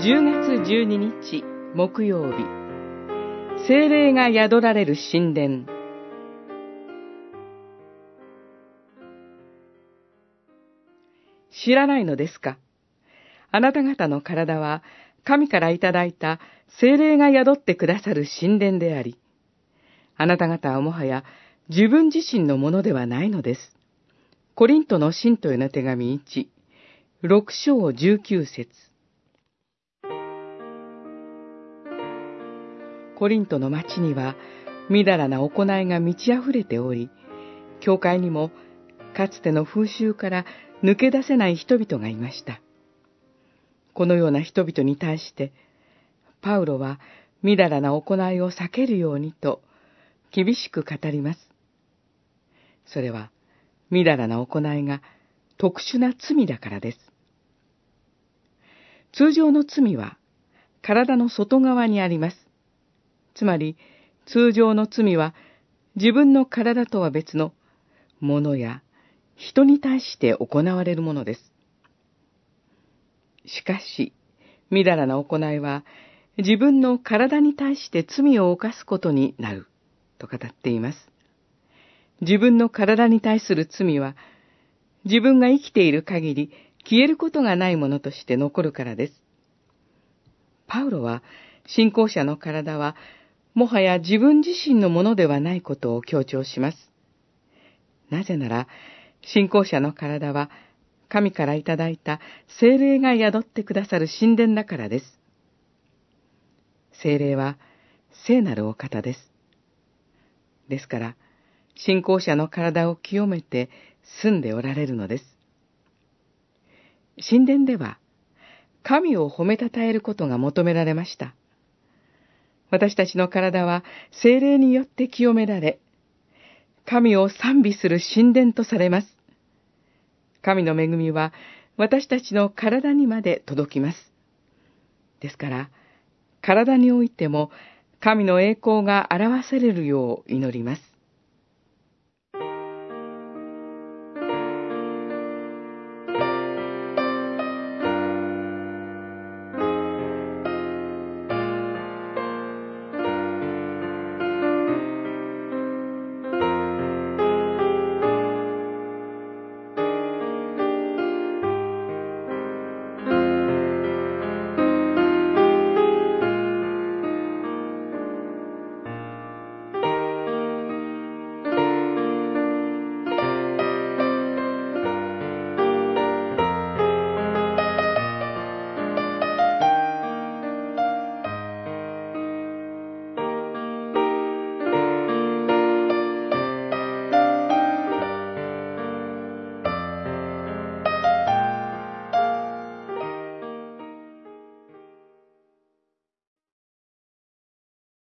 10月12日木曜日。精霊が宿られる神殿。知らないのですか？あなた方の体は神からいただいた精霊が宿ってくださる神殿であり、あなた方はもはや自分自身のものではないのです。コリントの信徒への手紙1、6章19節。コリントの町には、みだらな行いが満ち溢れており、教会にもかつての風習から抜け出せない人々がいました。このような人々に対して、パウロはみだらな行いを避けるようにと厳しく語ります。それは、みだらな行いが特殊な罪だからです。通常の罪は体の外側にあります。つまり、通常の罪は自分の体とは別のものや人に対して行われるものです。しかし、みだらな行いは、自分の体に対して罪を犯すことになる、と語っています。自分の体に対する罪は、自分が生きている限り消えることがないものとして残るからです。パウロは、信仰者の体は、もはや自分自身のものではないことを強調します。なぜなら、信仰者の体は、神からいただいた精霊が宿ってくださる神殿だからです。精霊は聖なるお方です。ですから、信仰者の体を清めて住んでおられるのです。神殿では、神を褒めたたえることが求められました。私たちの体は精霊によって清められ、神を賛美する神殿とされます。神の恵みは私たちの体にまで届きます。ですから、体においても神の栄光が表されるよう祈ります。